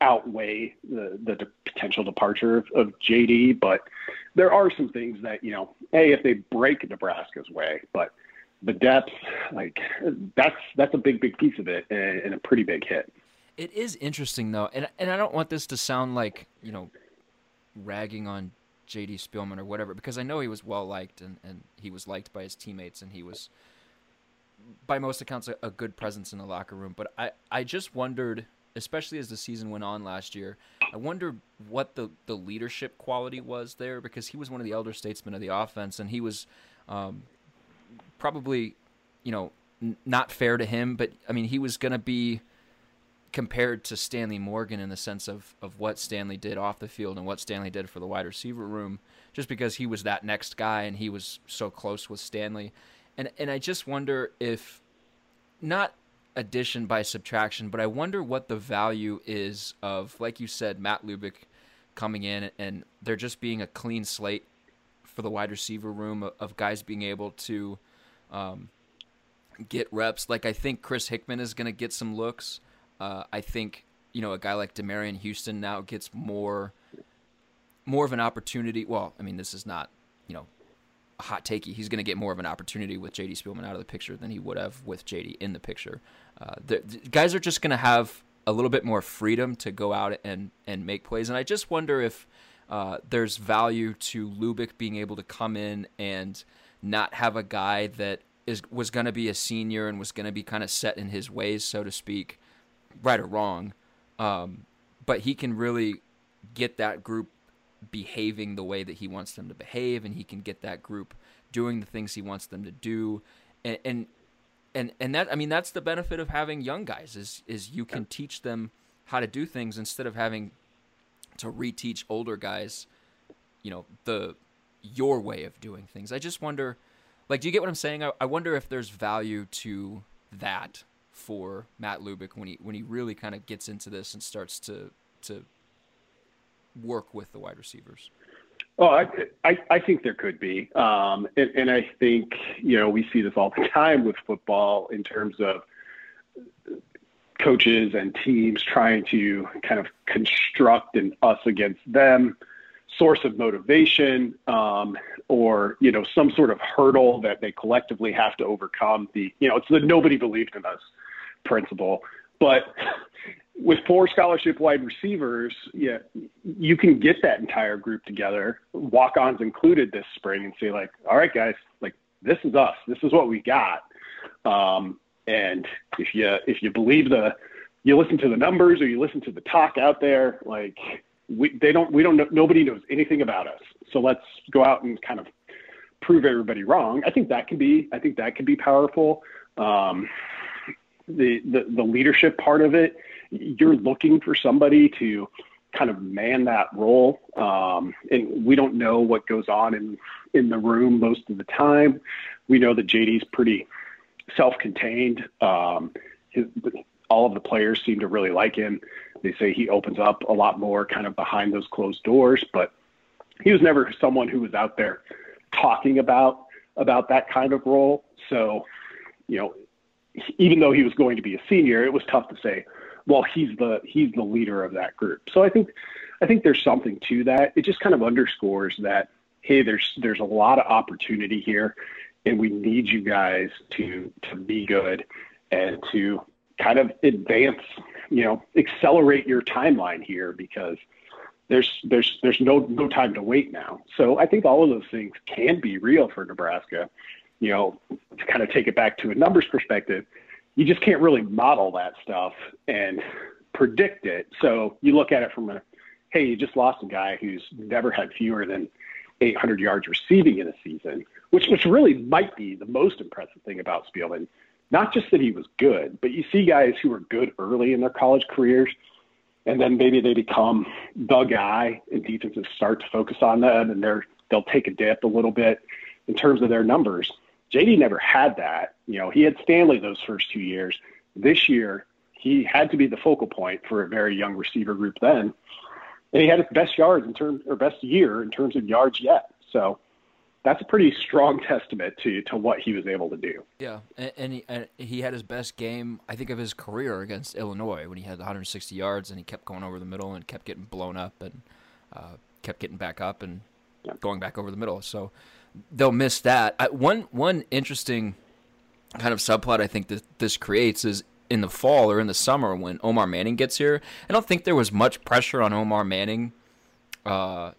outweigh the, the potential departure of, of JD, but there are some things that, you know, A, if they break Nebraska's way, but the depth, like that's that's a big, big piece of it and, and a pretty big hit. It is interesting though, and and I don't want this to sound like, you know, ragging on JD Spielman or whatever, because I know he was well liked and, and he was liked by his teammates and he was by most accounts a, a good presence in the locker room. But I, I just wondered especially as the season went on last year. I wonder what the, the leadership quality was there because he was one of the elder statesmen of the offense, and he was um, probably, you know, n- not fair to him, but I mean, he was going to be compared to Stanley Morgan in the sense of, of what Stanley did off the field and what Stanley did for the wide receiver room, just because he was that next guy and he was so close with Stanley. And and I just wonder if not addition by subtraction, but I wonder what the value is of, like you said, Matt Lubick coming in and there just being a clean slate for the wide receiver room of, guys being able to um, get reps. Like I think Chris Hickman is going to get some looks. Uh, I think you know a guy like Demariyon Houston now gets more more of an opportunity. Well, I mean this is not you know a hot takey. He's going to get more of an opportunity with JD Spielman out of the picture than he would have with JD in the picture. Uh, the, the guys are just going to have a little bit more freedom to go out and and make plays. And I just wonder if uh, there's value to Lubick being able to come in and not have a guy that is was going to be a senior and was going to be kind of set in his ways, so to speak, right or wrong. Um, but he can really get that group behaving the way that he wants them to behave, and he can get that group doing the things he wants them to do, and and and, and that I mean that's the benefit of having young guys is is you can teach them how to do things instead of having to reteach older guys, you know, the your way of doing things. I just wonder, like, do you get what I'm saying? I, I wonder if there's value to that for Matt Lubick when he when he really kind of gets into this and starts to to work with the wide receivers. Oh, I, I, I think there could be, um, and, and I think you know we see this all the time with football in terms of coaches and teams trying to kind of construct an us against them source of motivation um, or you know some sort of hurdle that they collectively have to overcome. The you know it's the nobody believed in us principle but with four scholarship wide receivers, yeah, you can get that entire group together, walk-ons included this spring, and say like, all right, guys, like this is us, this is what we got. Um, and if you if you believe the, you listen to the numbers or you listen to the talk out there, like we they don't we don't know, nobody knows anything about us. So let's go out and kind of prove everybody wrong. I think that can be I think that can be powerful. Um, the, the the leadership part of it you're looking for somebody to kind of man that role. Um, and we don't know what goes on in, in the room most of the time. We know that JD's pretty self-contained. Um, his, all of the players seem to really like him. They say he opens up a lot more kind of behind those closed doors, but he was never someone who was out there talking about about that kind of role. So, you know, even though he was going to be a senior, it was tough to say, well, he's the he's the leader of that group. So I think I think there's something to that. It just kind of underscores that hey, there's there's a lot of opportunity here, and we need you guys to to be good and to kind of advance, you know, accelerate your timeline here because there's there's there's no no time to wait now. So I think all of those things can be real for Nebraska. You know, to kind of take it back to a numbers perspective, you just can't really model that stuff and predict it. So you look at it from a, hey, you just lost a guy who's never had fewer than 800 yards receiving in a season, which which really might be the most impressive thing about Spielman. Not just that he was good, but you see guys who are good early in their college careers, and then maybe they become the guy, and defenses start to focus on them, and they're they'll take a dip a little bit in terms of their numbers. JD never had that. You know, he had Stanley those first two years. This year, he had to be the focal point for a very young receiver group then. And he had his best yards in terms or best year in terms of yards yet. So that's a pretty strong testament to to what he was able to do. Yeah, and, and, he, and he had his best game, I think, of his career against Illinois when he had 160 yards and he kept going over the middle and kept getting blown up and uh, kept getting back up and yeah. going back over the middle. So they'll miss that. I, one one interesting kind of subplot I think that this creates is in the fall or in the summer when Omar Manning gets here. I don't think there was much pressure on Omar Manning. Uh,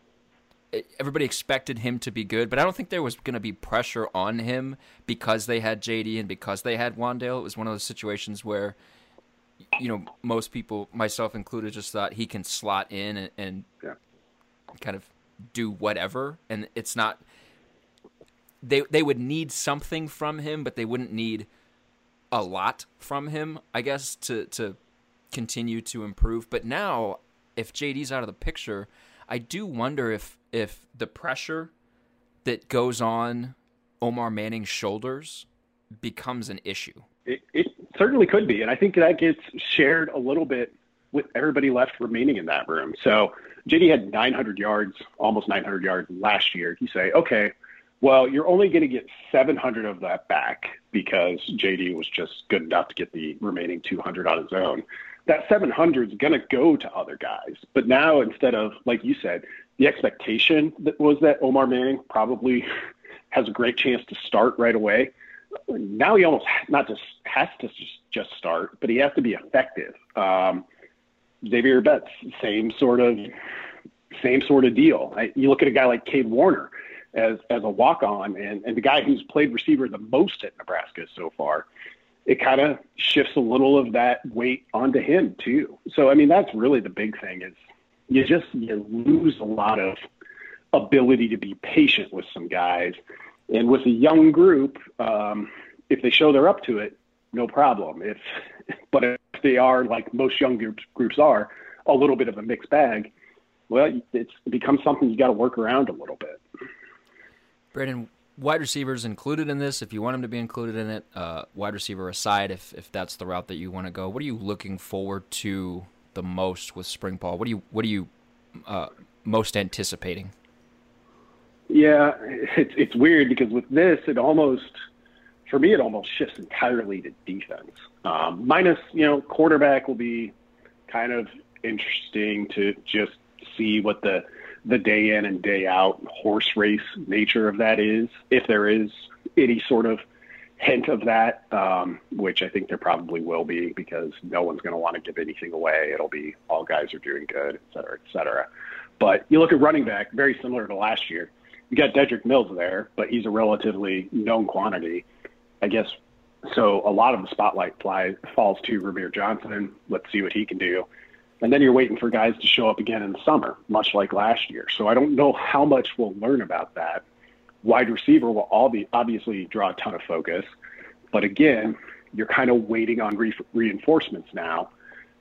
everybody expected him to be good, but I don't think there was going to be pressure on him because they had JD and because they had Wan'Dale. It was one of those situations where, you know, most people, myself included, just thought he can slot in and, and yeah. kind of do whatever, and it's not they they would need something from him, but they wouldn't need a lot from him, I guess, to to continue to improve. But now, if JD's out of the picture, I do wonder if if the pressure that goes on Omar Manning's shoulders becomes an issue. It, it certainly could be, and I think that gets shared a little bit with everybody left remaining in that room. So JD had 900 yards, almost 900 yards last year. You say, okay, well, you're only going to get 700 of that back because JD was just good enough to get the remaining 200 on his own. That 700 is going to go to other guys. But now, instead of, like you said, the expectation that was that Omar Manning probably has a great chance to start right away. Now he almost not just has to just start, but he has to be effective. Um, Xavier Betts, same sort of same sort of deal. I, you look at a guy like Cade Warner as as a walk on, and and the guy who's played receiver the most at Nebraska so far. It kind of shifts a little of that weight onto him too. So I mean, that's really the big thing is you just you lose a lot of ability to be patient with some guys, and with a young group, um, if they show they're up to it, no problem. If but if they are like most young groups groups are, a little bit of a mixed bag, well, it's, it becomes something you got to work around a little bit. Brandon, wide receivers included in this. If you want them to be included in it, uh, wide receiver aside, if if that's the route that you want to go, what are you looking forward to the most with spring ball? What do you what are you uh, most anticipating? Yeah, it's it's weird because with this, it almost for me it almost shifts entirely to defense. Um, minus, you know, quarterback will be kind of interesting to just see what the the day in and day out horse race nature of that is, if there is any sort of hint of that, um, which I think there probably will be because no one's going to want to give anything away. It'll be all guys are doing good, et cetera, et cetera. But you look at running back, very similar to last year. You got Dedrick Mills there, but he's a relatively known quantity. I guess so. A lot of the spotlight flies falls to Rahmir Johnson. Let's see what he can do. And then you're waiting for guys to show up again in the summer, much like last year. So I don't know how much we'll learn about that. Wide receiver will all be obviously draw a ton of focus, but again, you're kind of waiting on re- reinforcements now.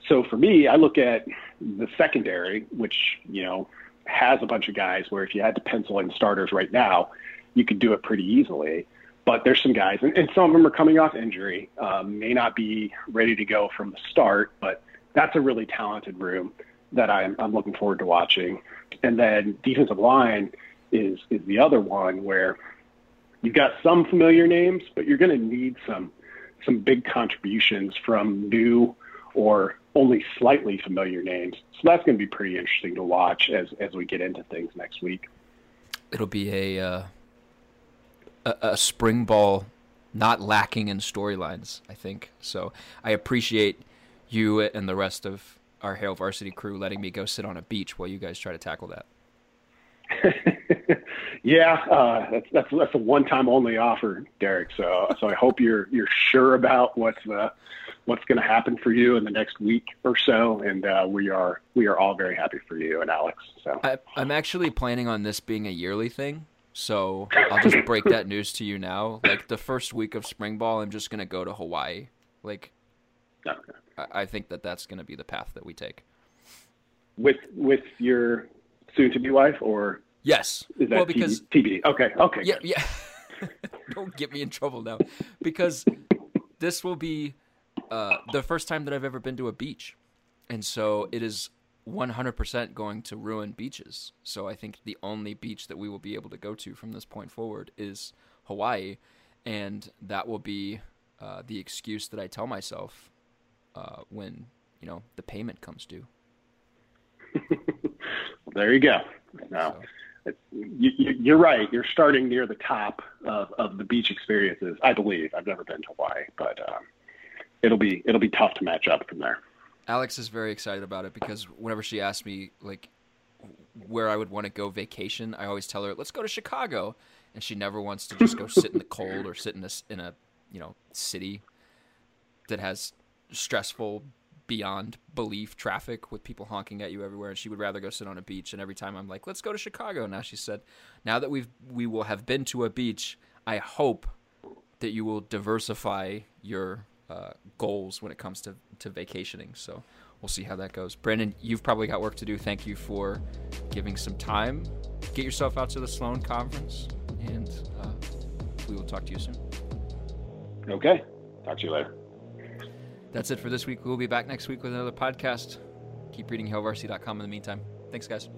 So for me, I look at the secondary, which you know has a bunch of guys where if you had to pencil in starters right now, you could do it pretty easily. But there's some guys, and, and some of them are coming off injury, um, may not be ready to go from the start, but that's a really talented room that I'm, I'm looking forward to watching. And then defensive line is is the other one where you've got some familiar names, but you're going to need some some big contributions from new or only slightly familiar names. So that's going to be pretty interesting to watch as as we get into things next week. It'll be a uh, a, a spring ball not lacking in storylines. I think so. I appreciate you and the rest of our Hail Varsity crew letting me go sit on a beach while you guys try to tackle that. yeah, uh, that's that's that's a one-time only offer, Derek. So so I hope you're you're sure about what's uh, what's going to happen for you in the next week or so, and uh, we are we are all very happy for you and Alex. So I, I'm actually planning on this being a yearly thing. So I'll just break that news to you now. Like the first week of spring ball, I'm just gonna go to Hawaii. Like, okay. I, I think that that's gonna be the path that we take. with with your soon-to-be wife, or Yes. is that well, because TBD? Okay, okay, yeah, yeah. Don't get me in trouble now, because this will be uh, the first time that I've ever been to a beach, and so it is 100% going to ruin beaches. So I think the only beach that we will be able to go to from this point forward is Hawaii, and that will be uh, the excuse that I tell myself uh, when you know the payment comes due. There you go. Now, you, you, you're right. You're starting near the top of, of the beach experiences. I believe. I've never been to Hawaii, but um, it'll be it'll be tough to match up from there. Alex is very excited about it because whenever she asks me like where I would want to go vacation, I always tell her, "Let's go to Chicago," and she never wants to just go sit in the cold or sit in a in a you know city that has stressful beyond belief traffic with people honking at you everywhere and she would rather go sit on a beach and every time I'm like let's go to Chicago now she said now that we've we will have been to a beach I hope that you will diversify your uh, goals when it comes to, to vacationing. So we'll see how that goes. Brandon, you've probably got work to do. Thank you for giving some time. Get yourself out to the Sloan conference, and uh, we will talk to you soon. Okay. Talk to you later. That's it for this week. We'll be back next week with another podcast. Keep reading HailVarsity.com in the meantime. Thanks, guys.